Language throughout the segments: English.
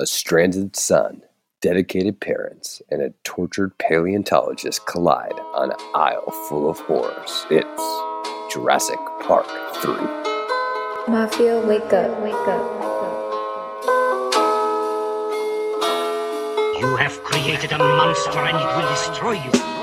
A stranded son, dedicated parents, and a tortured paleontologist collide on an isle full of horrors. It's Jurassic Park 3. Mafia, wake up, wake up. You have created a monster and it will destroy you.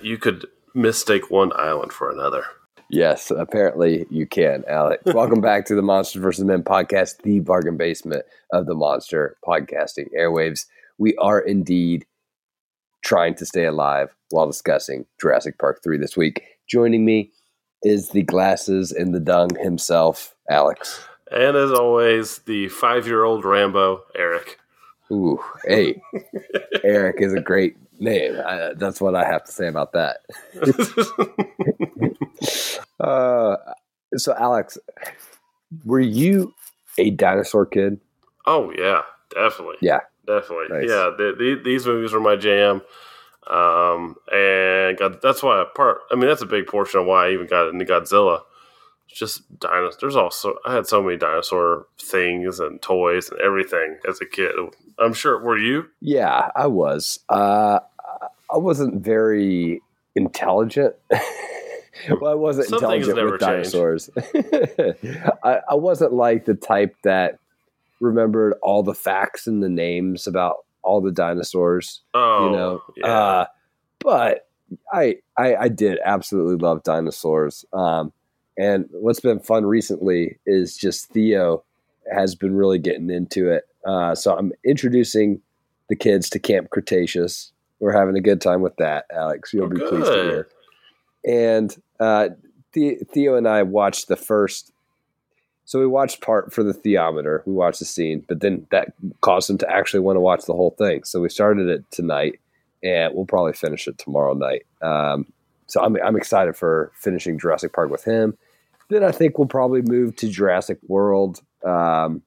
That you could mistake one island for another? Yes, apparently you can, Alec. Welcome back to the Monsters vs. Men podcast, the bargain basement of the monster podcasting airwaves. We are indeed trying to stay alive while discussing Jurassic Park 3 this week. Joining me is the glasses and the dung himself, Alex. And as always, the five year old Rambo, Eric. Ooh, hey, Eric is a great name. I, that's what I have to say about that. uh, so, Alex, were you a dinosaur kid? oh, yeah, definitely. Yeah. Definitely. Nice. Yeah, the, the, these movies were my jam. Um, and God, that's why I part, I mean, that's a big portion of why I even got into Godzilla. Just dinosaurs. There's also, I had so many dinosaur things and toys and everything as a kid. I'm sure, were you? Yeah, I was. Uh, I wasn't very intelligent. well, I wasn't Some intelligent with dinosaurs. I, I wasn't like the type that remembered all the facts and the names about all the dinosaurs. Oh, you know, yeah. uh, but I, I I did absolutely love dinosaurs. Um, and what's been fun recently is just Theo has been really getting into it. Uh, so I'm introducing the kids to Camp Cretaceous. We're having a good time with that, Alex. You'll Oh, be pleased to hear. And uh, the- Theo and I watched the first. So we watched part for the theometer. We watched the scene, but then that caused him to actually want to watch the whole thing. So we started it tonight, and we'll probably finish it tomorrow night. Um, so I'm I'm excited for finishing Jurassic Park with him. Then I think we'll probably move to Jurassic World um,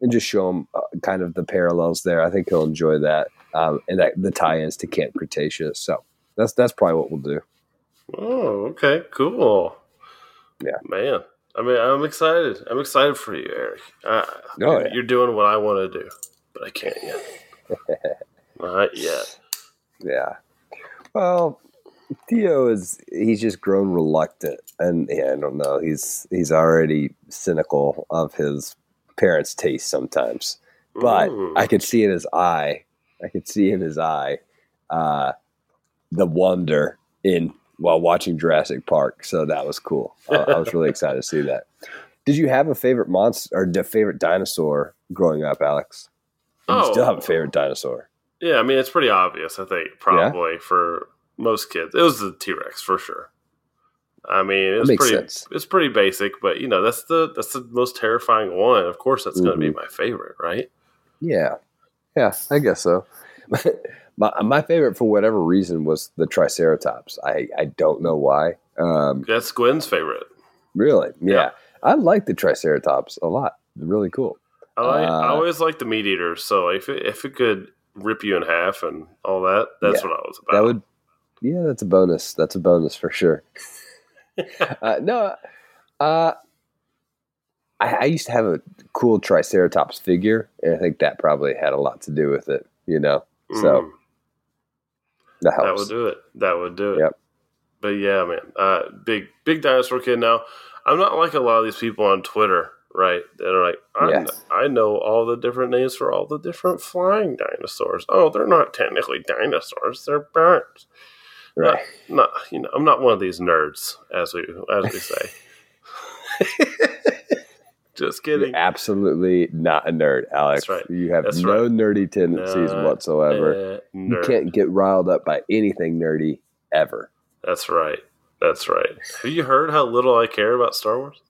and just show him uh, kind of the parallels there. I think he'll enjoy that um, and that the tie-ins to Camp Cretaceous. So that's that's probably what we'll do. Oh, okay, cool. Yeah. man. I mean, I'm excited. I'm excited for you, Eric. Uh, Oh, yeah. You're doing what I want to do, but I can't yet. Not yet. Yeah. Well, Theo is he's just grown reluctant and yeah, I don't know. He's he's already cynical of his parents' taste sometimes. But Mm. I could see in his eye, I could see in his eye uh the wonder in while watching Jurassic Park. So that was cool. I, I was really excited to see that. Did you have a favorite monster or a favorite dinosaur growing up, Alex? Or you Oh. still have a favorite dinosaur? Yeah, I mean, it's pretty obvious. I think probably for most kids, it was the T Rex for sure. I mean, it was makes pretty. sense. It's pretty basic, but you know, that's the that's the most terrifying one. Of course, that's going to be my favorite, right? Yeah, yeah, I guess so. my my favorite for whatever reason was the Triceratops. I I don't know why. Um, That's Gwen's favorite. really, yeah. Yeah. I like the Triceratops a lot. Really cool. I, like, I Uh, always like the meat eaters. So if it, if it could rip you in half and all that, that's Yeah, what I was about. That would, yeah, that's a bonus. That's a bonus for sure. uh, no, uh, I, I used to have a cool Triceratops figure, and I think that probably had a lot to do with it. You know, so Mm, that that helps. would do it. That would do it. Yep. But yeah, man, uh, big big dinosaur kid. Now I'm not like a lot of these people on Twitter, right? That are like, I, Yes. I know all the different names for all the different flying dinosaurs. Oh, they're not technically dinosaurs; they're birds. Right. Not, you know, I'm not one of these nerds, as we as we say. Just kidding. You're absolutely not a nerd, Alex. That's right. You have That's no right. nerdy tendencies Not whatsoever. You can't get riled up by anything nerdy ever. That's right. That's right. Have you heard how little I care about Star Wars?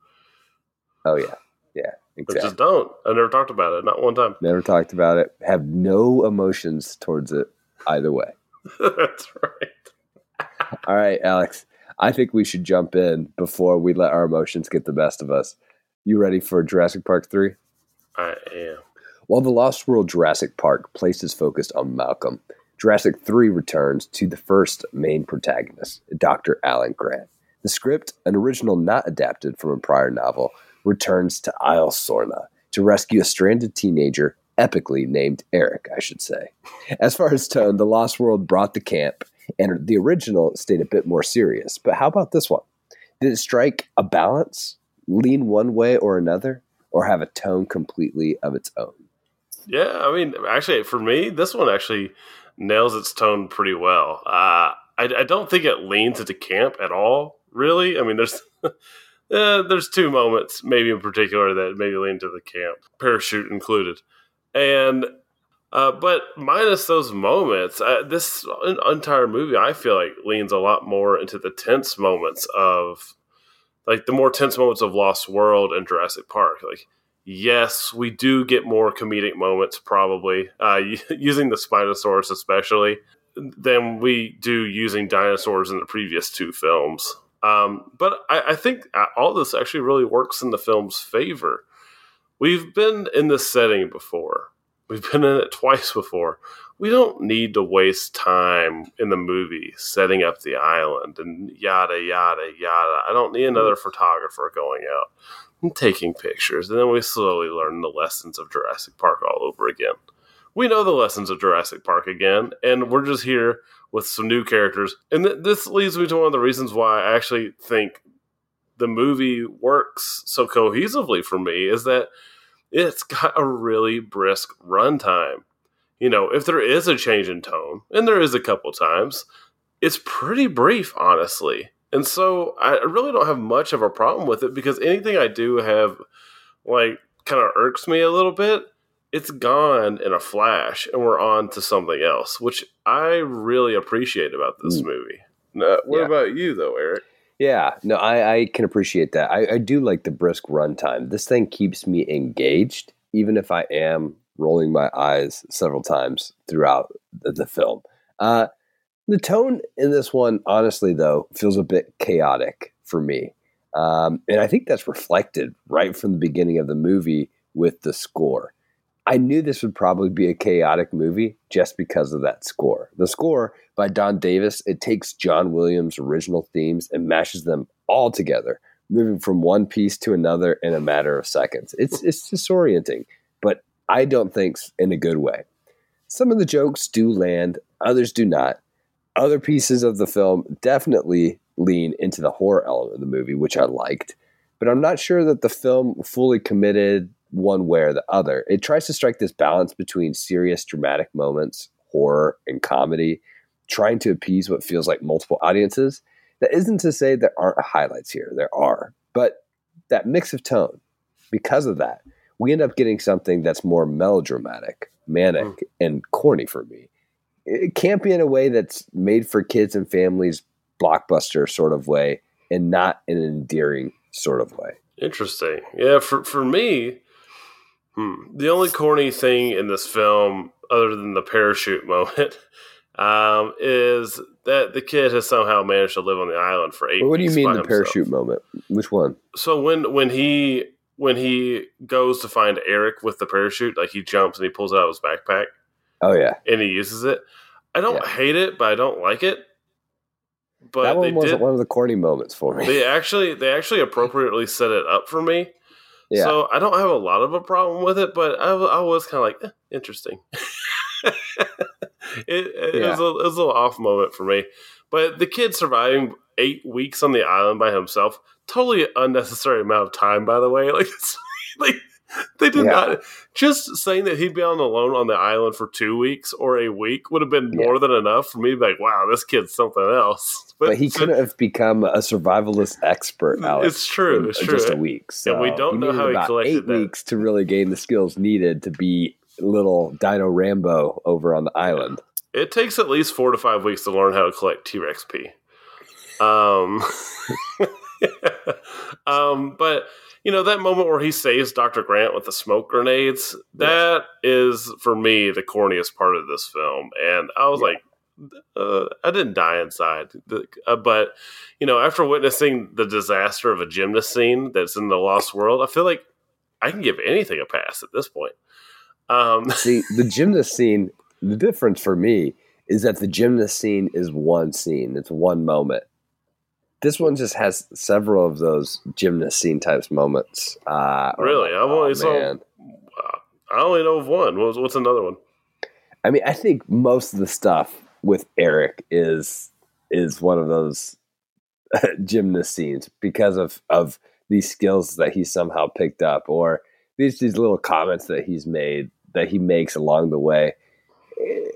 Oh yeah, yeah, I exactly. just don't. I never talked about it, not one time. Never talked about it. Have no emotions towards it either way. That's right. All right, Alex. I think we should jump in before we let our emotions get the best of us. You ready for Jurassic Park 3? I am. While the Lost World Jurassic Park places focus on Malcolm, Jurassic 3 returns to the first main protagonist, Dr. Alan Grant. The script, an original not adapted from a prior novel, returns to Isla Sorna to rescue a stranded teenager, epically named Eric, I should say. As far as tone, The Lost World brought the camp, and the original stayed a bit more serious. But how about this one? Did it strike a balance, lean one way or another, or have a tone completely of its own? Yeah, I mean, actually, for me, this one actually nails its tone pretty well. Uh, I, I, don't think it leans into camp at all. Really, I mean, there's uh, there's two moments, maybe in particular, that maybe lean to the camp, parachute included, and uh, but minus those moments, uh, this entire movie, I feel like, leans a lot more into the tense moments of, like, the more tense moments of Lost World and Jurassic Park. Like, yes, we do get more comedic moments, probably uh, using the Spinosaurus, especially than we do using dinosaurs in the previous two films. Um, but I, I think uh, all this actually really works in the film's favor. We've been in this setting before. We've been in it twice before. We don't need to waste time in the movie setting up the island and yada, yada, yada. I don't need another photographer going out and taking pictures. And then we slowly learn the lessons of Jurassic Park all over again. We know the lessons of Jurassic Park again, and we're just here with some new characters. And th- this leads me to one of the reasons why I actually think the movie works so cohesively for me is that it's got a really brisk runtime. You know, if there is a change in tone, and there is a couple times, it's pretty brief, honestly. And so I really don't have much of a problem with it because anything I do have, like, kind of irks me a little bit, it's gone in a flash and we're on to something else, which I really appreciate about this mm. movie. Now, what yeah. about you, though, Eric? Yeah, no, I, I can appreciate that. I, I do like the brisk runtime. This thing keeps me engaged, even if I am rolling my eyes several times throughout the, the film. Uh, the tone in this one, honestly, though, feels a bit chaotic for me. Um, and I think that's reflected right from the beginning of the movie with the score. I knew this would probably be a chaotic movie just because of that score. The score by Don Davis, it takes John Williams' original themes and mashes them all together, moving from one piece to another in a matter of seconds. It's it's disorienting, but I don't think in a good way. Some of the jokes do land, others do not. Other pieces of the film definitely lean into the horror element of the movie, which I liked, but I'm not sure that the film fully committed one way or the other. It tries to strike this balance between serious, dramatic moments, horror, and comedy, trying to appease what feels like multiple audiences. That isn't to say there aren't highlights here, there are. But that mix of tone, because of that, we end up getting something that's more melodramatic, manic, mm. and corny for me. It can't be in a way that's made for kids and families, blockbuster sort of way, and not in an endearing sort of way. Interesting. Yeah, for for me, Hmm. The only corny thing in this film, other than the parachute moment, um, is that the kid has somehow managed to live on the island for eight. Well, what do you mean the himself. parachute moment? Which one? So when when he when he goes to find Eric with the parachute, like he jumps and he pulls it out of his backpack. Oh yeah, and he uses it. I don't yeah. hate it, but I don't like it. But that one wasn't did, one of the corny moments for me. They actually they actually appropriately set it up for me yeah. So I don't have a lot of a problem with it, but I, I was kind of like, eh, interesting. it, it, yeah. was a, it, was a, little off moment for me. But the kid surviving eight weeks on the island by himself, totally unnecessary amount of time, by the way. Like, like they did yeah. not just saying that he'd be on alone on the island for two weeks or a week would have been more yeah. than enough for me to be like, wow, this kid's something else. But, but he couldn't have become a survivalist expert. Alex, it's true. It's true. Just a week. So and we don't know how he collected eight that. weeks to really gain the skills needed to be little Dino Rambo over on the island. It takes at least four to five weeks to learn how to collect T Rex pee. Um, um, but you know that moment where he saves Dr. Grant with the smoke grenades, That is for me the corniest part of this film. And I was yeah. like, uh, I didn't die inside. Uh, but you know, after witnessing the disaster of a gymnast scene that's in the Lost World, I feel like I can give anything a pass at this point. Um, See, the gymnast scene, the difference for me is that the gymnast scene is one scene, it's one moment. This one just has several of those gymnast scene types moments. Uh, Really? I've only saw- man. I only know of one. What's, what's another one? I mean, I think most of the stuff with Eric is is one of those gymnast scenes because of of these skills that he somehow picked up, or these these little comments that he's made that he makes along the way. Eh,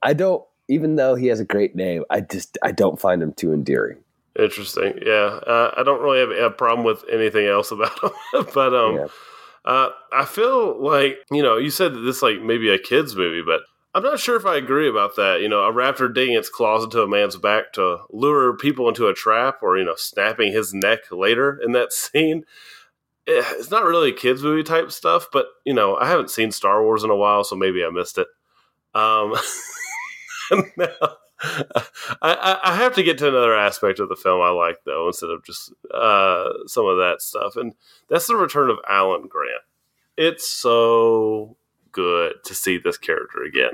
I don't, even though he has a great name, I just I don't find him too endearing. Interesting. Yeah, uh, I don't really have a problem with anything else about him, but um, Yeah. uh, I feel like you know you said that this like maybe a kids movie, but I'm not sure if I agree about that. You know, a raptor digging its claws into a man's back to lure people into a trap, or you know, snapping his neck later in that scene. Eh, It's not really kids movie type stuff, but you know, I haven't seen Star Wars in a while, so maybe I missed it. Um, now, I, I, have to get to another aspect of the film I like though, instead of just uh, some of that stuff, and that's the return of Alan Grant. It's so good to see this character again,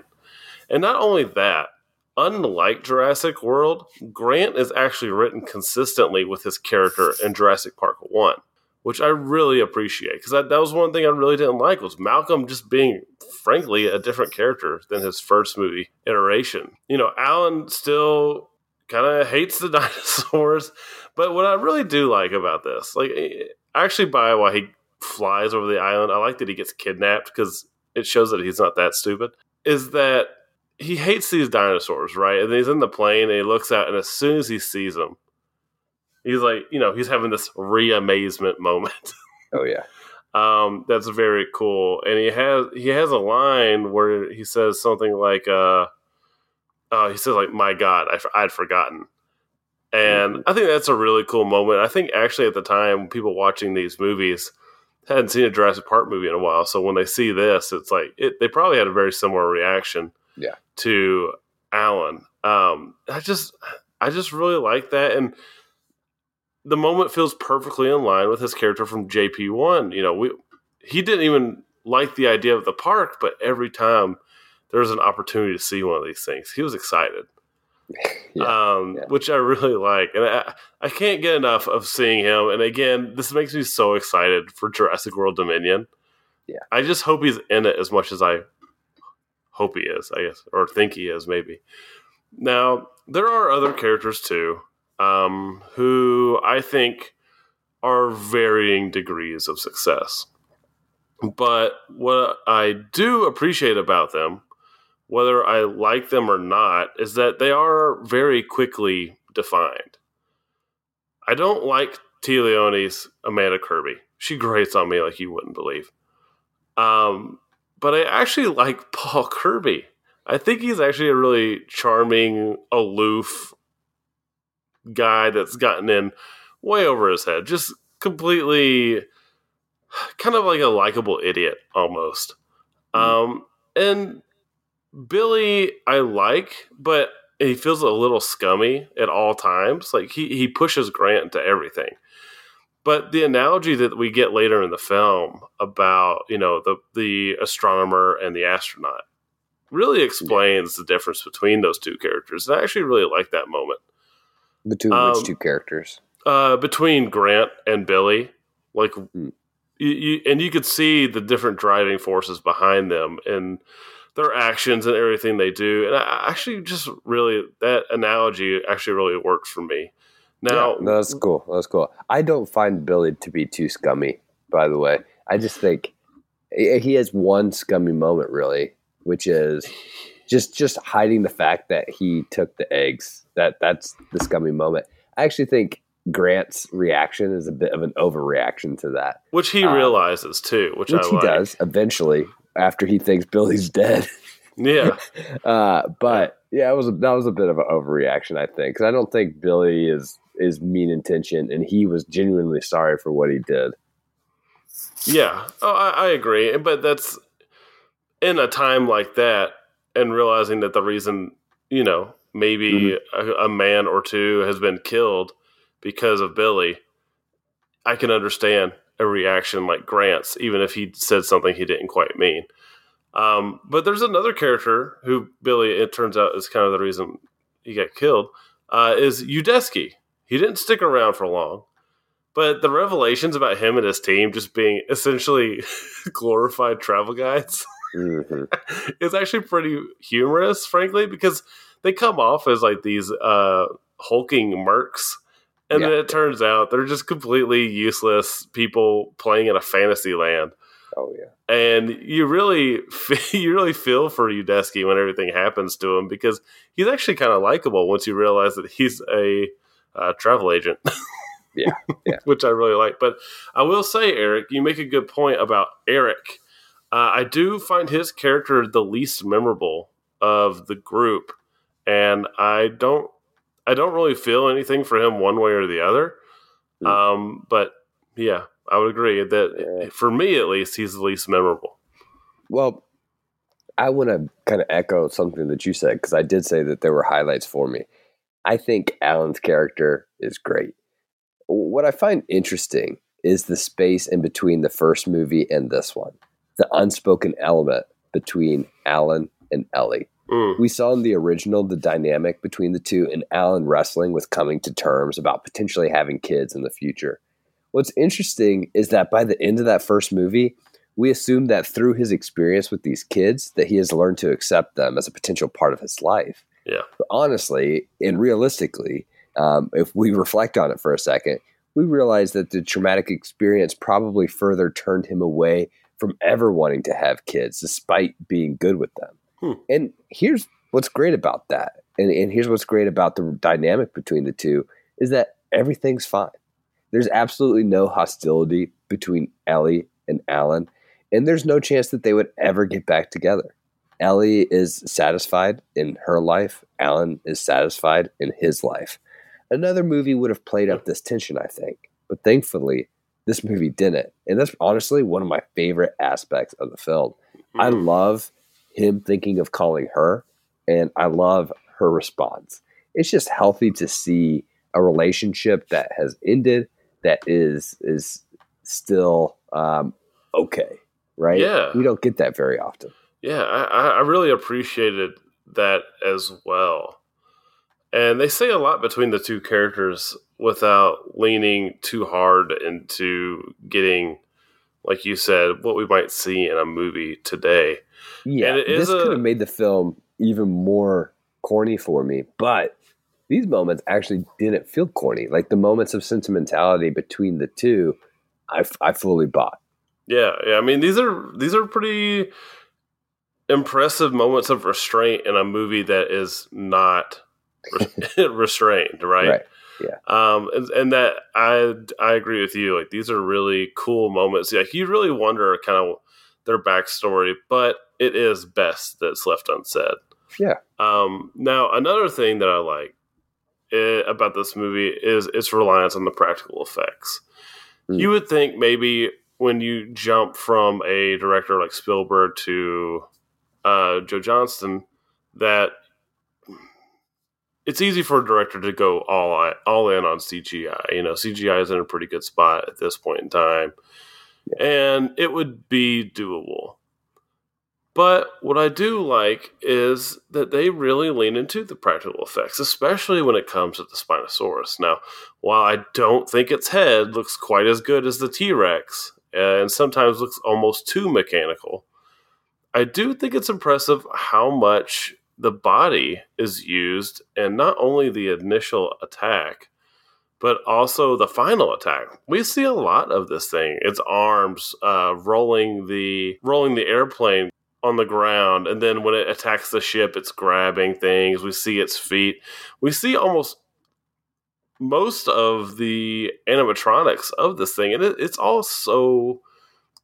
and not only that. Unlike Jurassic World, Grant is actually written consistently with his character in Jurassic Park One, which I really appreciate because that, that was one thing I really didn't like was Malcolm just being, frankly, a different character than his first movie iteration. You know, Alan still kind of hates the dinosaurs, but what I really do like about this, like, I actually buy why he flies over the island. I like that he gets kidnapped because it shows that he's not that stupid. Is that he hates these dinosaurs, right? And he's in the plane and he looks out, and as soon as he sees them, he's like, you know, he's having this re amazement moment. Oh yeah, um, that's very cool. And he has he has a line where he says something like, uh, uh he says like, "My God, I, I'd forgotten." And I think that's a really cool moment. I think actually at the time, people watching these movies hadn't seen a Jurassic Park movie in a while, so when they see this, it's like it, they probably had a very similar reaction. Yeah. To Alan, um, I just I just really like that, and the moment feels perfectly in line with his character from JP one. You know, we he didn't even like the idea of the park, but every time there was an opportunity to see one of these things, he was excited. Yeah, um, yeah. which I really like, and I, I can't get enough of seeing him. And again, this makes me so excited for Jurassic World Dominion. Yeah. I just hope he's in it as much as I hope he is, I guess, or think he is, maybe. Now, there are other characters too, um, who I think are varying degrees of success. But what I do appreciate about them, whether I like them or not, is that they are very quickly defined. I don't like Téa Leoni's Amanda Kirby. She grates on me like you wouldn't believe. Um, but I actually like Paul Kirby. I think he's actually a really charming, aloof guy that's gotten in way over his head. Just completely kind of like a likable idiot almost. Um, and Billy, I like, but he feels a little scummy at all times. Like he, he pushes Grant into everything. But the analogy that we get later in the film about, you know, the the astronomer and the astronaut really explains the difference between those two characters. And I actually really like that moment. Between Um, which two characters? Uh, between Grant and Billy, like Hmm. you, you, and you could see the different driving forces behind them and their actions and everything they do. And I actually just really that analogy actually really works for me. Now, Yeah, no, that's cool. That's cool. I don't find Billy to be too scummy. By the way, I just think he has one scummy moment, really, which is just just hiding the fact that he took the eggs. That that's the scummy moment. I actually think Grant's reaction is a bit of an overreaction to that, which he uh, realizes too, which, which I he like. does eventually after he thinks Billy's dead. Yeah, Uh, but yeah, it was a, that was a bit of an overreaction, I think, because I don't think Billy is is mean intention, and he was genuinely sorry for what he did. yeah. Oh, I, I agree. But that's in a time like that, and realizing that the reason you know maybe a, a man or two has been killed because of Billy, I can understand a reaction like Grant's, even if he said something he didn't quite mean. Um, but there's another character who Billy, it turns out, is kind of the reason he got killed. Uh, is Udesky. He didn't stick around for long, but the revelations about him and his team just being essentially glorified travel guides Mhm. is actually pretty humorous, frankly, because they come off as like these uh, hulking mercs. And then it turns out they're just completely useless people playing in a fantasy land Oh yeah. and you really you really feel for Udesky when everything happens to him because he's actually kind of likable once you realize that he's a uh, travel agent. Yeah, yeah. which I really like. But I will say, Eric, you make a good point about Eric. Uh, I do find his character the least memorable of the group, and I don't I don't really feel anything for him one way or the other. Hmm. Um, but yeah, I would agree that Yeah. for me at least, he's the least memorable. Well, I want to kind of echo something that you said because I did say that there were highlights for me. I think Alan's character is great. What I find interesting is the space in between the first movie and this one, the unspoken element between Alan and Ellie. Mm. We saw in the original the dynamic between the two and Alan wrestling with coming to terms about potentially having kids in the future. What's interesting is that by the end of that first movie, we assume that through his experience with these kids that he has learned to accept them as a potential part of his life. Yeah. But honestly and realistically, um, if we reflect on it for a second, we realize that the traumatic experience probably further turned him away from ever wanting to have kids, despite being good with them. Hmm. And here's what's great about that, and, and here's what's great about the dynamic between the two is that everything's fine. There's absolutely no hostility between Ellie and Alan, and there's no chance that they would ever get back together. Ellie is satisfied in her life, Alan is satisfied in his life. Another movie would have played up this tension, I think, but thankfully, this movie didn't. And that's honestly one of my favorite aspects of the film. I Mm. love him thinking of calling her, and I love her response. It's just healthy to see a relationship that has ended that is is still um, okay, right? Yeah. we don't get that very often. Yeah, I I really appreciated that as well. And they say a lot between the two characters without leaning too hard into getting, like you said, what we might see in a movie today. Yeah, And it is this could a- have made the film even more corny for me, but these moments actually didn't feel corny. Like the moments of sentimentality between the two, I, I fully bought. Yeah, yeah. I mean, these are these are pretty impressive moments of restraint in a movie that is not restrained, right? Right. Um, and, and that I I agree with you. Like these are really cool moments. Like you really wonder kind of their backstory, but it is best that's left unsaid. Yeah. Um, now another thing that I like eh, about this movie is its reliance on the practical effects. Mm. You would think maybe when you jump from a director like Spielberg to uh, Joe Johnston that it's easy for a director to go all all in on CGI. You know, CGI is in a pretty good spot at this point in time, and it would be doable. But what I do like is that they really lean into the practical effects, especially when it comes to the Spinosaurus. Now, while I don't think its head looks quite as good as the T Rex, uh, and sometimes looks almost too mechanical, I do think it's impressive how much the body is used, and not only the initial attack, but also the final attack. We see a lot of this thing. Its arms uh, rolling the rolling the airplane on the ground, and then when it attacks the ship, it's grabbing things. We see its feet. We see almost most of the animatronics of this thing, and it, it's all so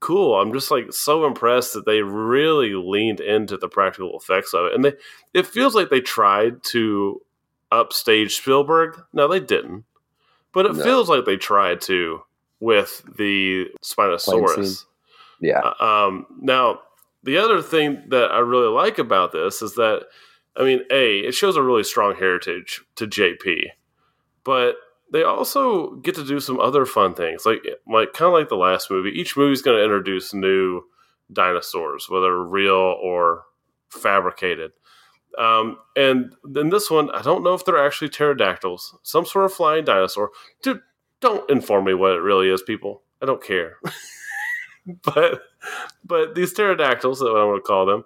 cool. I'm just like so impressed that they really leaned into the practical effects of it, and they it feels like they tried to upstage Spielberg. No, they didn't, but it No. feels like they tried to with the Spinosaurus. Yeah. Uh, um, now, the other thing that I really like about this is that I mean, a it shows a really strong heritage to JP, but they also get to do some other fun things, like like kind of like the last movie. Each movie's going to introduce new dinosaurs, whether real or fabricated. Um, and then this one, I don't know if they're actually pterodactyls, some sort of flying dinosaur. Dude, don't inform me what it really is, people. I don't care. but but these pterodactyls, that what I'm going to call them,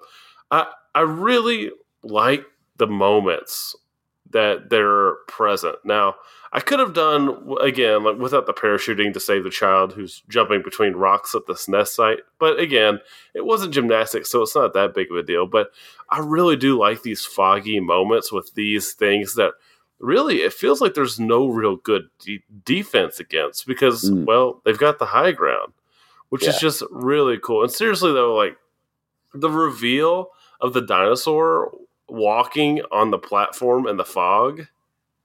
I I really like the moments that they're present. Now, I could have done again like without the parachuting to save the child who's jumping between rocks at this nest site. But again, it wasn't gymnastics, so it's not that big of a deal. But I really do like these foggy moments with these things that really it feels like there's no real good de- defense against because Mm. well they've got the high ground, which is just really cool. And seriously though, like the reveal of the dinosaur walking on the platform in the fog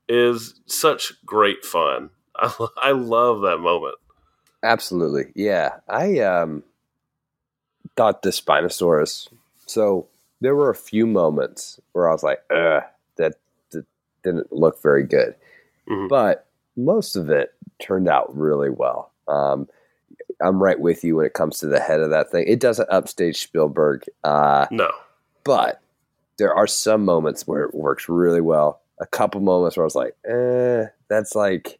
is such great fun. I, I love that moment. Absolutely. Yeah. I um thought the Spinosaurus. So there were a few moments where I was like, Ugh, that, that didn't look very good. Mhm. But most of it turned out really well. Um, I'm right with you when it comes to the head of that thing. It doesn't upstage Spielberg, uh, No, but there are some moments where it works really well. A couple moments where I was like, eh, that's like,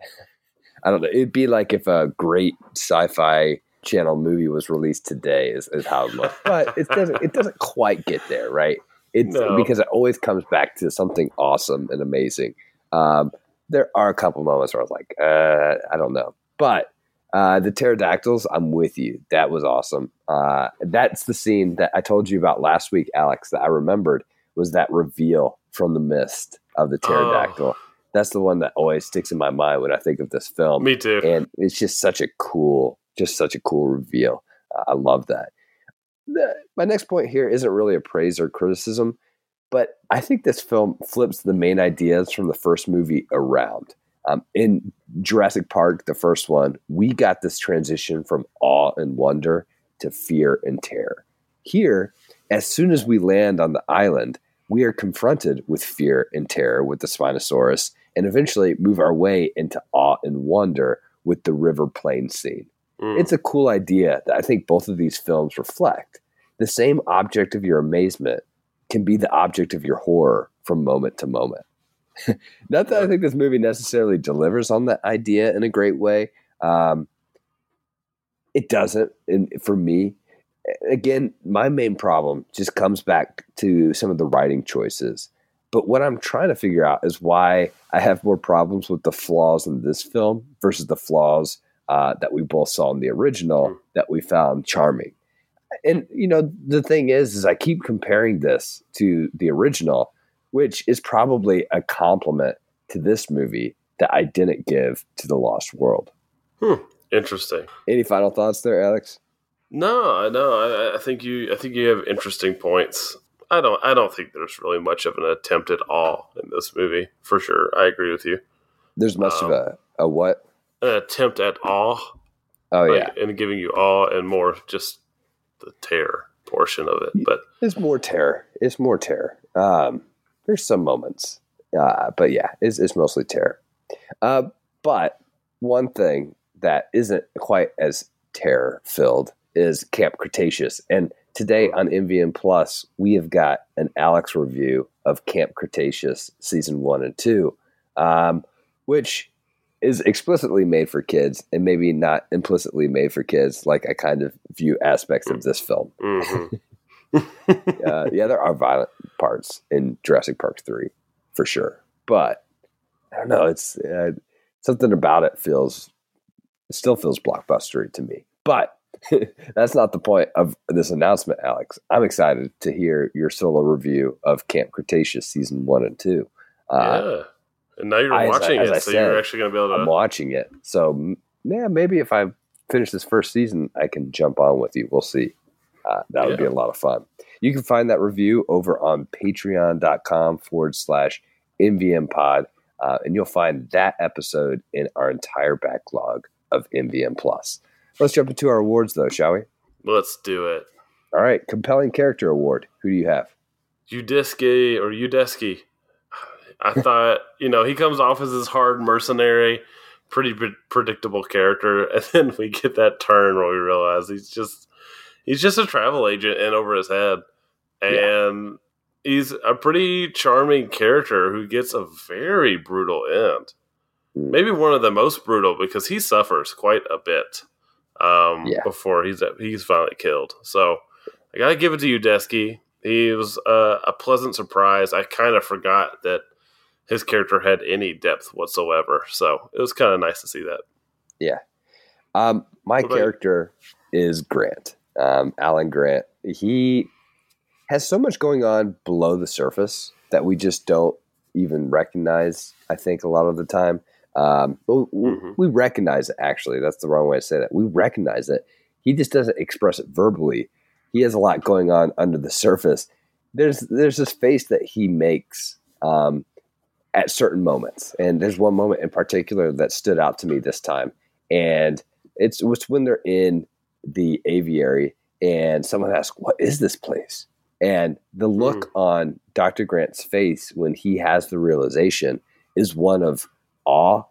I don't know. It'd be like if a great sci-fi channel movie was released today, is, is how it looks. But it doesn't. It doesn't quite get there, right? It's No. because it always comes back to something awesome and amazing. Um, there are a couple moments where I was like, uh, I don't know, but uh, the pterodactyls, I'm with you. That was awesome. Uh, that's the scene that I told you about last week, Alex. That I remembered was that reveal from the mist of the pterodactyl. That's the one that always sticks in my mind when I think of this film me too. and it's just such a cool, just such a cool reveal. Uh, I love that. The- my next point here isn't really a praise or criticism, but I think this film flips the main ideas from the first movie around. Um, in Jurassic Park, the first one, we got this transition from awe and wonder to fear and terror. Here, as soon as we land on the island, we are confronted with fear and terror with the Spinosaurus and eventually move our way into awe and wonder with the river plain scene. Mm. It's a cool idea that I think both of these films reflect. The same object of your amazement can be the object of your horror from moment to moment. Not that I think this movie necessarily delivers on that idea in a great way. Um, it doesn't, and for me, again, my main problem just comes back to some of the writing choices. But what I'm trying to figure out is why I have more problems with the flaws in this film versus the flaws uh, that we both saw in the original Mm. that we found charming. And you know, the thing is, is I keep comparing this to the original, which is probably a compliment to this movie that I didn't give to the Lost World. Interesting. Any final thoughts there, Alex? No, no. I, I think you. I think you have interesting points. I don't. I don't think there's really much of an attempt at all in this movie. For sure, I agree with you. There's much Um, of a a what? An attempt at awe, Oh like, yeah, and giving you awe, and more just the terror portion of it. But it's more terror. It's more terror. Um, there's some moments, uh, but yeah, it's, it's mostly terror. Uh, but one thing that isn't quite as terror filled is Camp Cretaceous, and today on MVM Plus we have got an Alex review of Camp Cretaceous season one and two, um, which is explicitly made for kids and maybe not implicitly made for kids like I kind of view aspects of this film. mhm. Uh, yeah, there are violent parts in Jurassic Park 3 for sure. But I don't know, it's uh, something about it feels it still feels blockbustery to me. But that's not the point of this announcement, Alex. I'm excited to hear your solo review of Camp Cretaceous season 1 and 2. Uh, yeah. And now you're I- watching as it, so said, you're actually going to be able to. I'm watching it. So, yeah, maybe if I finish this first season, I can jump on with you. We'll see. Uh, that would be a lot of fun. You can find that review over on patreon.com forward slash MVM pod, uh, and you'll find that episode in our entire backlog of MVM Plus. Let's jump into our awards, though, shall we? Let's do it. All right, compelling character award. Who do you have? Udesky or Udesky. I thought, you know, he comes off as this hard mercenary, pretty pre- predictable character, and then we get that turn where we realize he's just he's just a travel agent in over his head, and he's a pretty charming character who gets a very brutal end. Mm. Maybe one of the most brutal because he suffers quite a bit um, Yeah. before he's he's finally killed. So I gotta give it to Udesky. He was uh, a pleasant surprise. I kind of forgot that his character had any depth whatsoever. So it was kind of nice to see that. Yeah. Um, my What character is Grant, um, Alan Grant. He has so much going on below the surface that we just don't even recognize. I think a lot of the time, um, but we, Mhm. we recognize it. Actually, that's the wrong way to say that. We recognize it. He just doesn't express it verbally. He has a lot going on under the surface. There's there's this face that he makes um, at certain moments, and there's one moment in particular that stood out to me this time, and it's it's when they're in the aviary and someone asks, "What is this place?" And the look on Dr. Grant's face when he has the realization is one of awe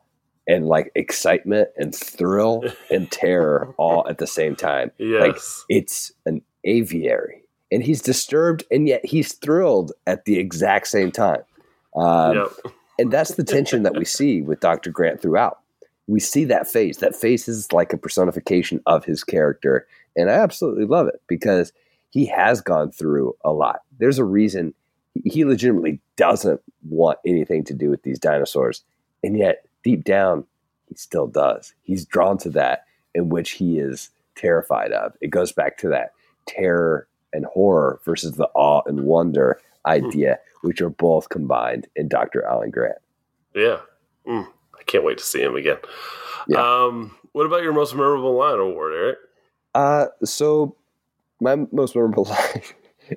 and like excitement and thrill and terror all at the same time. Yes. It's an aviary, and he's disturbed and yet he's thrilled at the exact same time. Um, yep. and that's the tension that we see with Dr. Grant throughout. We see that face. That face is like a personification of his character. And I absolutely love it because he has gone through a lot. There's a reason he legitimately doesn't want anything to do with these dinosaurs. And yet, deep down, he still does. He's drawn to that in which he is terrified of. It goes back to that terror and horror versus the awe and wonder idea, which are both combined in Dr. Alan Grant. Yeah. Mm, I can't wait to see him again. Yeah. Um, what about your most memorable line award, Eric? Uh, so my most memorable line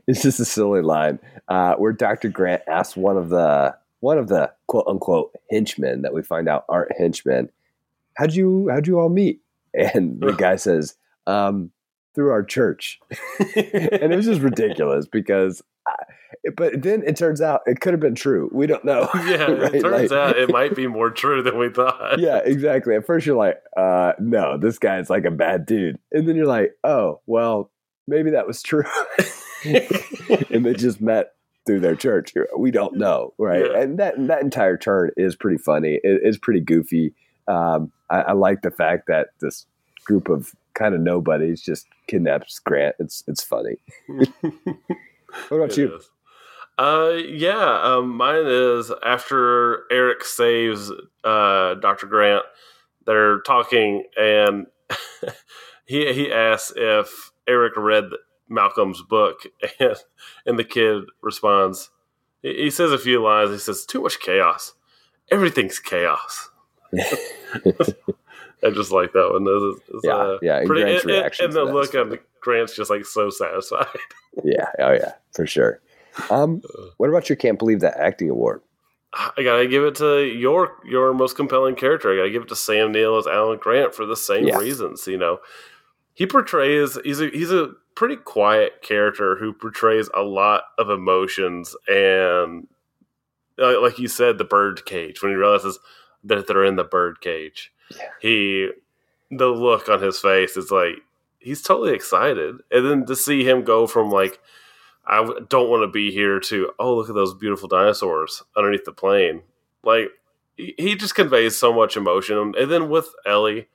is just a silly line uh, where Dr. Grant asks one of the one of the quote unquote henchmen that we find out aren't henchmen, how'd you how'd you all meet? And the guy says, um, through our church. and it was just ridiculous because I, but then it turns out it could have been true. We don't know. yeah, Right? it turns Like- out it might be more true than we thought. yeah, exactly. At first, you're like, uh, no, this guy's like a bad dude. And then you're like, oh, well, maybe that was true. and they just met through their church. We don't know, right? Yeah. And that that entire turn is pretty funny. It, it's pretty goofy. Um, I, I like the fact that this group of kind of nobodies just kidnaps Grant. It's it's funny. what about It you? is. Uh, yeah. Um, mine is after Eric saves uh, Doctor Grant. They're talking, and he he asks if Eric read Malcolm's book, and and the kid responds. He, he says a few lines. He says, "Too much chaos. Everything's chaos." I just like that one. It's, it's, Yeah, uh, yeah, and pretty, Grant's and, and- reaction and the look on Grant's just like so satisfied. Yeah, oh yeah, for sure. Um, what about your can't believe that acting award? I gotta give it to your your most compelling character. I gotta give it to Sam Neill as Alan Grant for the same Yeah. reasons. You know, he portrays he's a he's a pretty quiet character who portrays a lot of emotions and uh, like you said, the bird cage. When he realizes that they're in the bird cage, Yeah. he the look on his face is like he's totally excited, and then to see him go from like I don't want to be here to oh look at those beautiful dinosaurs underneath the plane. Like he, he just conveys so much emotion, and then with Ellie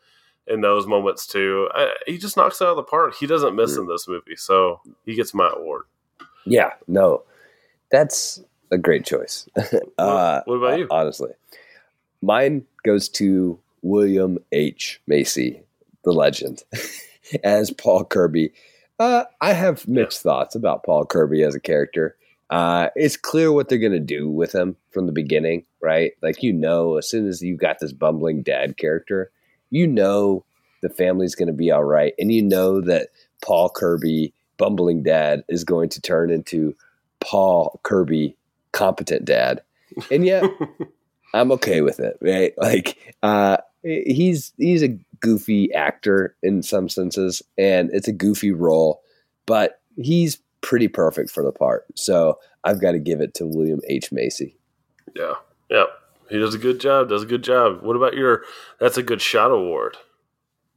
in those moments too, I, he just knocks it out of the park. He doesn't miss Mm. in this movie, so he gets my award. Yeah, no, that's a great choice. uh, what about you? Honestly, mine goes to William H Macy, the legend, as Paul Kirby. Uh, I have mixed thoughts about Paul Kirby as a character. Uh, it's clear what they're going to do with him from the beginning, right? Like, you know, as soon as you've got this bumbling dad character, you know the family's going to be all right. And you know that Paul Kirby, bumbling dad, is going to turn into Paul Kirby, competent dad. And yet, I'm okay with it, right? Like, uh, he's he's a goofy actor in some senses, and it's a goofy role, but he's pretty perfect for the part. So I've got to give it to William H Macy. Yeah, yeah, he does a good job. Does a good job. What about your? That's a good shot award.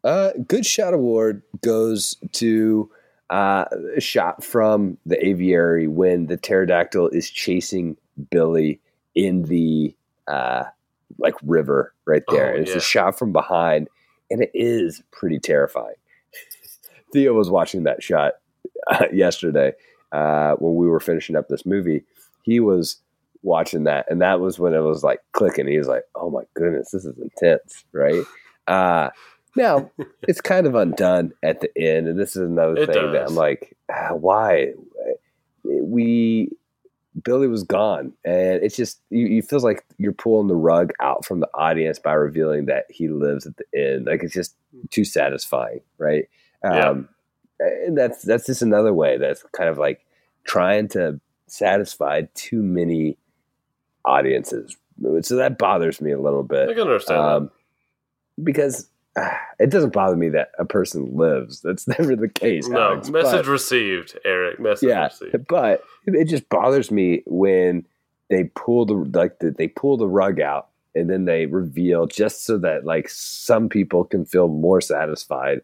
Uh, good shot award goes to uh, a shot from the aviary when the pterodactyl is chasing Billy in the uh, like river right there. Oh, it's a shot from behind, and it is pretty terrifying. Theo was watching that shot uh, yesterday uh, when we were finishing up this movie. He was watching that, and that was when it was like clicking. He was like, "Oh my goodness, this is intense!" Right? Uh, now it's kind of undone at the end, and this is another It thing that. I'm like, ah, why? We Billy was gone, and it's just you, you feels like you're pulling the rug out from the audience by revealing that he lives at the end. Like it's just too satisfying, right? Yeah. Um, and that's that's just another way that's kind of like trying to satisfy too many audiences. So that bothers me a little bit. I can understand um, because ah, it doesn't bother me that a person lives. That's never the case. No, Alex, message but- received, Eric. Message yeah, received. but it just bothers me when they pull the like the, they pull the rug out and then they reveal just so that like some people can feel more satisfied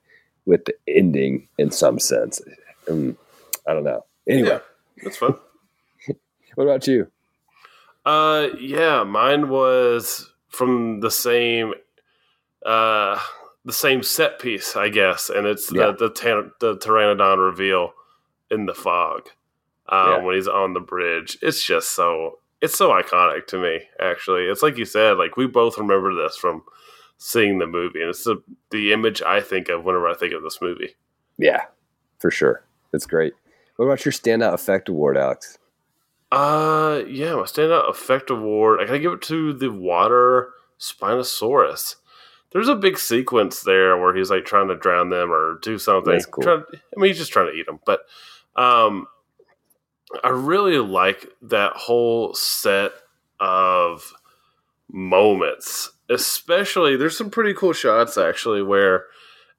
with the ending in some sense. Um, I don't know. Anyway, Yeah, that's fun. what about you? Uh, yeah, mine was from the same, uh, the same set piece, I guess, and it's Yeah. the the, tan- the pteranodon reveal in the fog um, Yeah. when he's on the bridge. It's just so it's so iconic to me. Actually, it's like you said, like we both remember this from seeing the movie, and it's the the image I think of whenever I think of this movie. Yeah, for sure. it's great. What about your standout effect award, Alex? Uh, yeah, my standout effect award. I gotta give it to the water Spinosaurus. There's a big sequence there where he's like trying to drown them or do something. That's cool. Trying- I mean, he's just trying to eat them. But um, I really like that whole set of moments. Especially, there's some pretty cool shots actually where,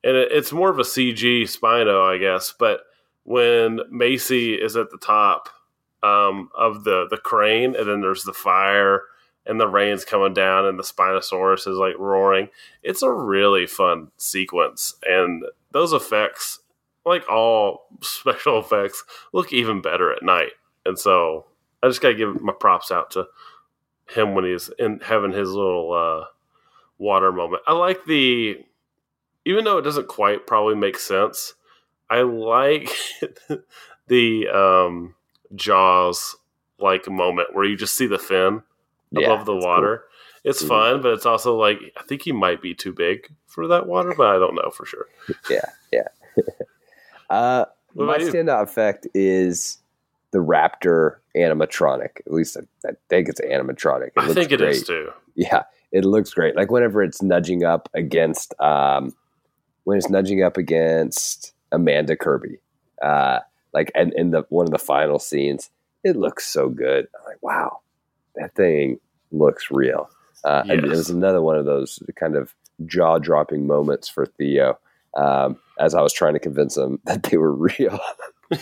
and it, it's more of a CG Spino, I guess. But when Macy is at the top um, of the the crane, and then there's the fire, and the rain's coming down, and the Spinosaurus is like roaring. It's a really fun sequence, and those effects, like all special effects, look even better at night. And so I just gotta give my props out to him when he's in having his little uh, water moment. I like the, even though it doesn't quite probably make sense. I like the um, Jaws like moment where you just see the fin above the water. It's Mhm. fun, but it's also like I think he might be too big for that water, but I don't know for sure. Yeah, Uh, my standout effect is the raptor animatronic. At least I, I think it's animatronic. It I think it is great. too. Yeah, it looks great. Like whenever it's nudging up against, um, when it's nudging up against Amanda Kirby, uh, like and in the one of the final scenes, it looks so good. I'm like, wow, that thing looks real. Uh, and it was another one of those kind of jaw dropping moments for Theo. Um, as I was trying to convince him that they were real,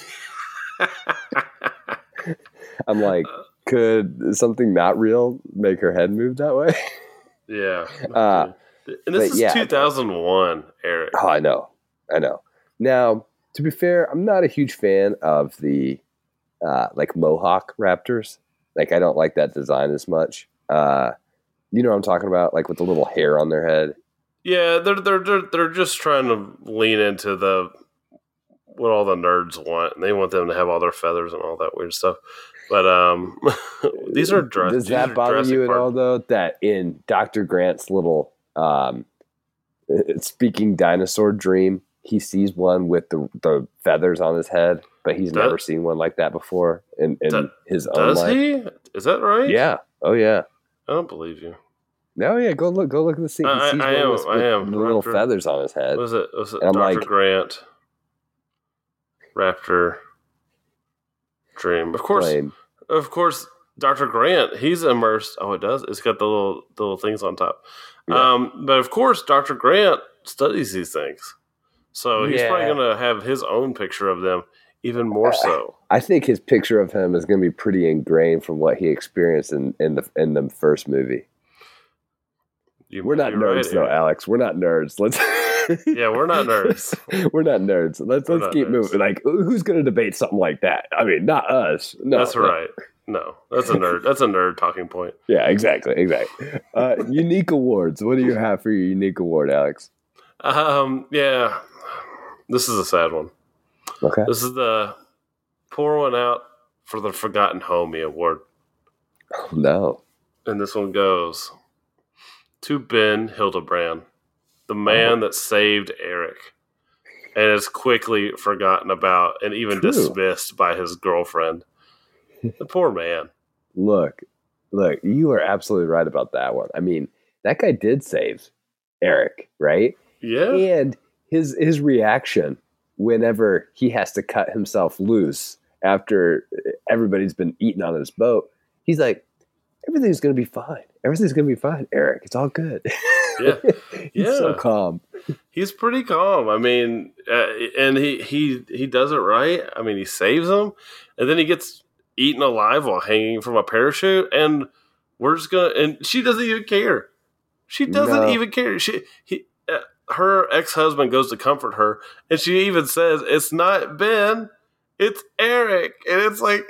I'm like, could something not real make her head move that way? yeah. Uh, and this is yeah. 2001, Eric. Oh, I know, I know. Now, to be fair, I'm not a huge fan of the uh, like Mohawk Raptors. Like, I don't like that design as much. Uh, you know what I'm talking about? Like with the little hair on their head. Yeah, they're they're they're they're just trying to lean into the what all the nerds want, and they want them to have all their feathers and all that weird stuff. But um, these are dress. Does that bother you at Park- all, though? That in Dr. Grant's little um, speaking dinosaur dream, he sees one with the the feathers on his head, but he's Does- never seen one like that before in, in Does- his own Does life. he? Is that right? Yeah. Oh yeah. I don't believe you. No, yeah. Go look. Go look at the scene. I- I one am- with, I am. the little Raptor. feathers on his head. Was it? Was it Doctor like- Grant? Raptor Dream. Of course, Flame. of course, Doctor Grant. He's immersed. Oh, it does. It's got the little the little things on top. Yeah. Um, but of course, Doctor Grant studies these things, so he's probably going to have his own picture of them, even more so. I think his picture of him is going to be pretty ingrained from what he experienced in, in the in the first movie. You, We're not nerds right, though, Aaron. Alex. We're not nerds. Let's Yeah, we're not nerds. We're not nerds. Let's We're let's keep nerds. moving. Like, who's going to debate something like that? I mean, not us. No, That's right. No, that's a nerd. That's a nerd talking point. Yeah, exactly, exactly. Uh, unique awards. What do you have for your unique award, Alex? Um, yeah, this is a sad one. Okay. This is the pour one out for the Forgotten Homie Award, Oh, no. and this one goes to Ben Hildebrand, the man oh. that saved Eric, and is quickly forgotten about and even True. dismissed by his girlfriend. The poor man. Look, look. You are absolutely right about that one. I mean, that guy did save Eric, right? Yeah, and his his reaction whenever he has to cut himself loose after everybody's been eating on his boat he's like everything's gonna be fine everything's gonna be fine eric it's all good Yeah. he's so calm he's pretty calm. I mean, uh, and he he he does it right. I mean, he saves him, and then he gets eaten alive while hanging from a parachute. And we're just gonna. And she doesn't even care. She doesn't No. even care. She he. Her ex-husband goes to comfort her and she even says it's not ben it's eric. And it's like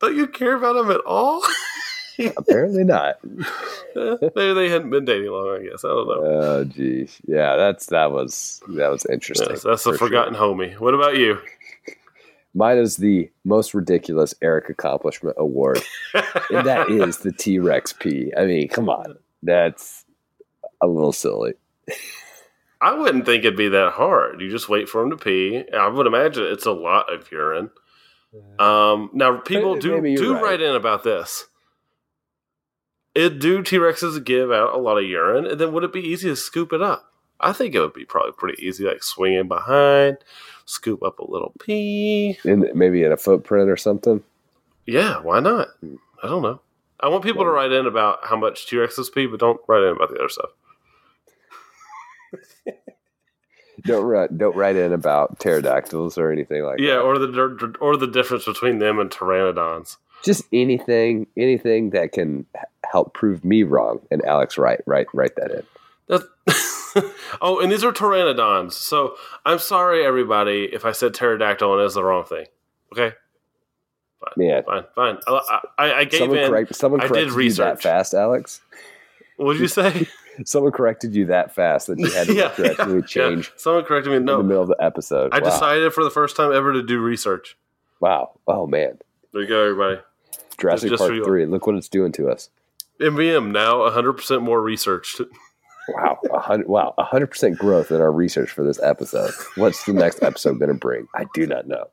don't you care about him at all? Apparently not. Maybe they hadn't been dating long i guess. I don't know. Oh geez. Yeah that's that was that was interesting Yes, that's the for sure. forgotten homie. What about you? Mine is the most ridiculous eric accomplishment award and that is the t-rex pee. I mean come on. That's a little silly I wouldn't think it'd be that hard. You just wait for him to pee. I would imagine it's a lot of urine. Um, now, people Maybe- do maybe do right. write in about this. It do T Rexes give out a lot of urine, and then would it be easy to scoop it up? I think it would be probably pretty easy, like swing in behind, scoop up a little pee. in maybe in a footprint or something Yeah, why not? I don't know. I want people to write in about how much T Rexes pee, but don't write in about the other stuff. Don't write don't write in about pterodactyls or anything like Yeah, that. or the or the difference between them and pteranodons. Just anything anything that can help prove me wrong and Alex right. Right write that in. That's oh, and these are pteranodons. So I'm sorry, everybody, if I said pterodactyl and it's the wrong thing. Okay, Man, fine, fine. I, I, I gave someone in. correct someone I did corrected you that research. fast, Alex. What did you say? Someone corrected you that fast that you had to yeah, correctly yeah, change yeah. Someone corrected me. in the middle of the episode. I wow. decided for the first time ever to do research. Wow. Oh man. There you go, everybody. Jurassic Just Park three. Look what it's doing to us. MVM now 100% more researched. Wow. Wow, a hundred percent growth in our research for this episode. What's the next episode going to bring? I do not know.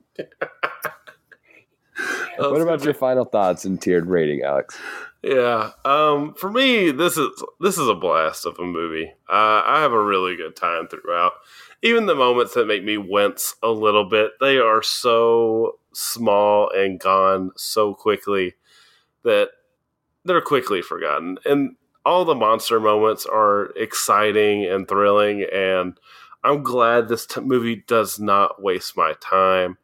What about your final thoughts and tiered rating, Alex? Yeah. Um, for me, this is this is a blast of a movie. Uh, I have a really good time throughout. Even the moments that make me wince a little bit, they are so small and gone so quickly that they're quickly forgotten. And all the monster moments are exciting and thrilling. And I'm glad this t- movie does not waste my time.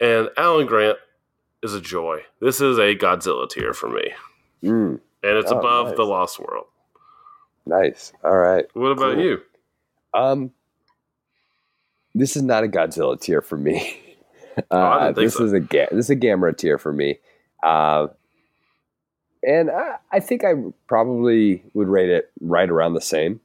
And Alan Grant is a joy. This is a Godzilla tier for me Mm, and it's Oh, above nice. the Lost World. nice. All right. What about Cool. you? Um, this is not a Godzilla tier for me. Uh, think this so. is a ga- this is a Gamera tier for me. Uh, and I, I think I probably would rate it right around the same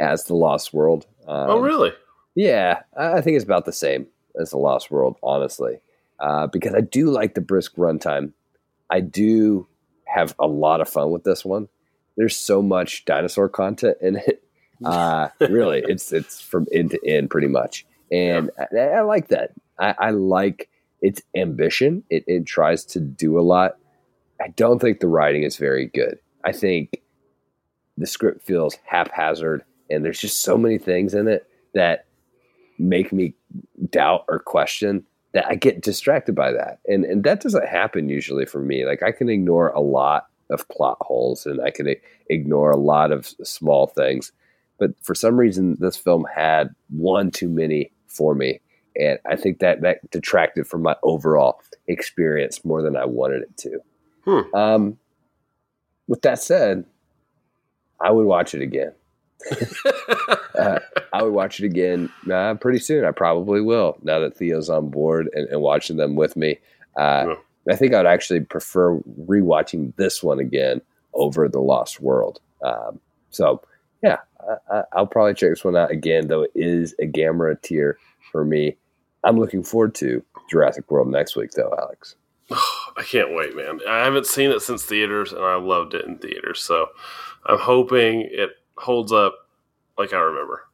as the Lost World. Um, oh, really? Yeah, I think it's about the same as the Lost World, honestly, uh, because I do like the brisk runtime. I do have a lot of fun with this one. There's so much dinosaur content in it. Uh, really, it's it's from end to end pretty much, and I, I like that. I, I like its ambition. It, it tries to do a lot. I don't think the writing is very good. I think the script feels haphazard, and there's just so many things in it that make me doubt or question that I get distracted by that. And and that doesn't happen usually for me. Like I can ignore a lot of plot holes and I can ignore a lot of small things. But for some reason this film had one too many for me and I think that that detracted from my overall experience more than I wanted it to. Hmm. Um, with that said, I would watch it again. uh, I would watch it again uh, pretty soon. I probably will now that Theo's on board and, and watching them with me. Uh, Yeah. I think I'd actually prefer rewatching this one again over The Lost World. Um, so, yeah, I, I, I'll probably check this one out again, though it is a Gamera tier for me. I'm looking forward to Jurassic World next week, though, Alex. I can't wait, man. I haven't seen it since theaters, and I loved it in theaters. So I'm hoping it holds up like I remember.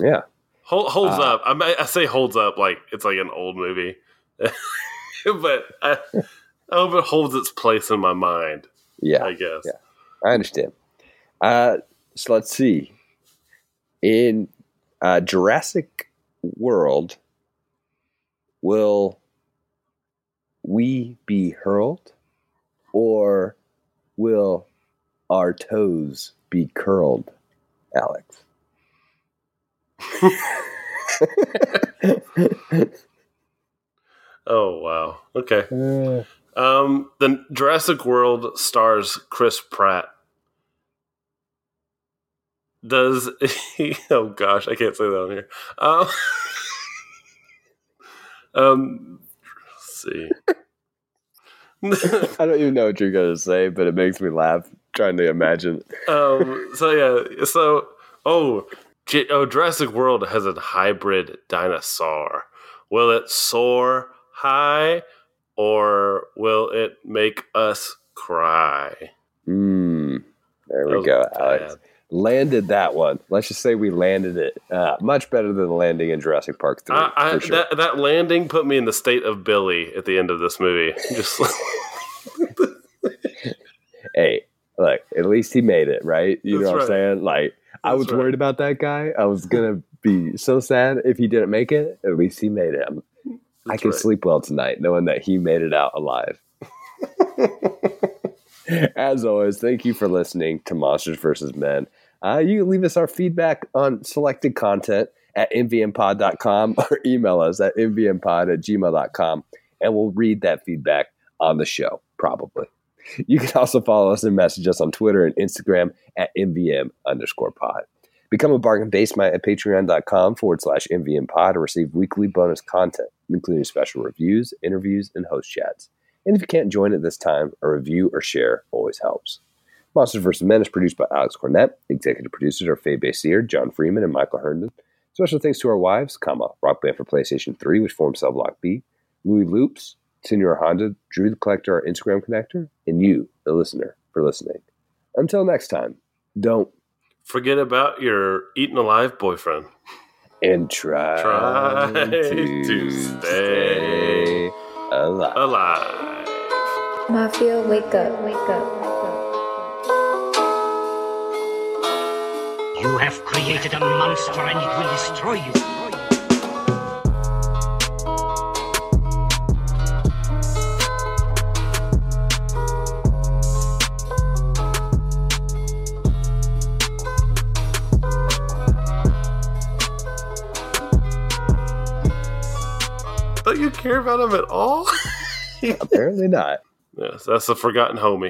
Yeah. Hold, holds Uh, up. I, I say holds up like it's like an old movie, but I, I hope it holds its place in my mind. Yeah. I guess. yeah. I understand. Uh, so let's see. In uh, Jurassic World, will we be hurled or will our toes be curled, Alex? Oh wow. Okay. Uh, Um, the Jurassic World stars Chris Pratt. Does oh gosh, I can't say that on here. Um, um see. I don't even know what you're to say, but it makes me laugh trying to imagine. um, so yeah, so oh, J- oh, Jurassic World has a hybrid dinosaur. Will it soar high, or will it make us cry? Mm, there That we go, bad. Alex. Landed that one. Let's just say we landed it uh, much better than the landing in Jurassic Park 3. I, I, sure. that that landing put me in the state of Billy at the end of this movie. Just hey, look, at least he made it, right? You That's know what right. I'm saying? Like, I was right. worried about that guy. I was going to be so sad if he didn't make it. At least he made it. I can right. sleep well tonight knowing that he made it out alive. As always, thank you for listening to Monsters vs. Men. Uh, you can leave us our feedback on selected content at mvmpod.com or email us at mvmpod at gmail.com, and we'll read that feedback on the show, probably. You can also follow us and message us on Twitter and Instagram at mvm underscore pod. Become a bargain basement at patreon.com forward slash mvm pod and receive weekly bonus content, including special reviews, interviews, and host chats. And if you can't join at this time, a review or share always helps. Monsters vs. Men is produced by Alex Cornett. Executive producers are Faye Basier, John Freeman, and Michael Herndon. Special thanks to our wives, comma, Rock Band for PlayStation 3, which forms Cell Block B, Louis Loops, Senior Honda, Drew the Collector, our Instagram connector, and you, the listener, for listening. Until next time, don't forget about your eaten alive boyfriend. and try, Try to, to stay stay alive. Alive. Mafia, wake up, wake up, wake up. You have created a monster and it will destroy you. Care about him at all? Apparently not. yes, that's the forgotten homie.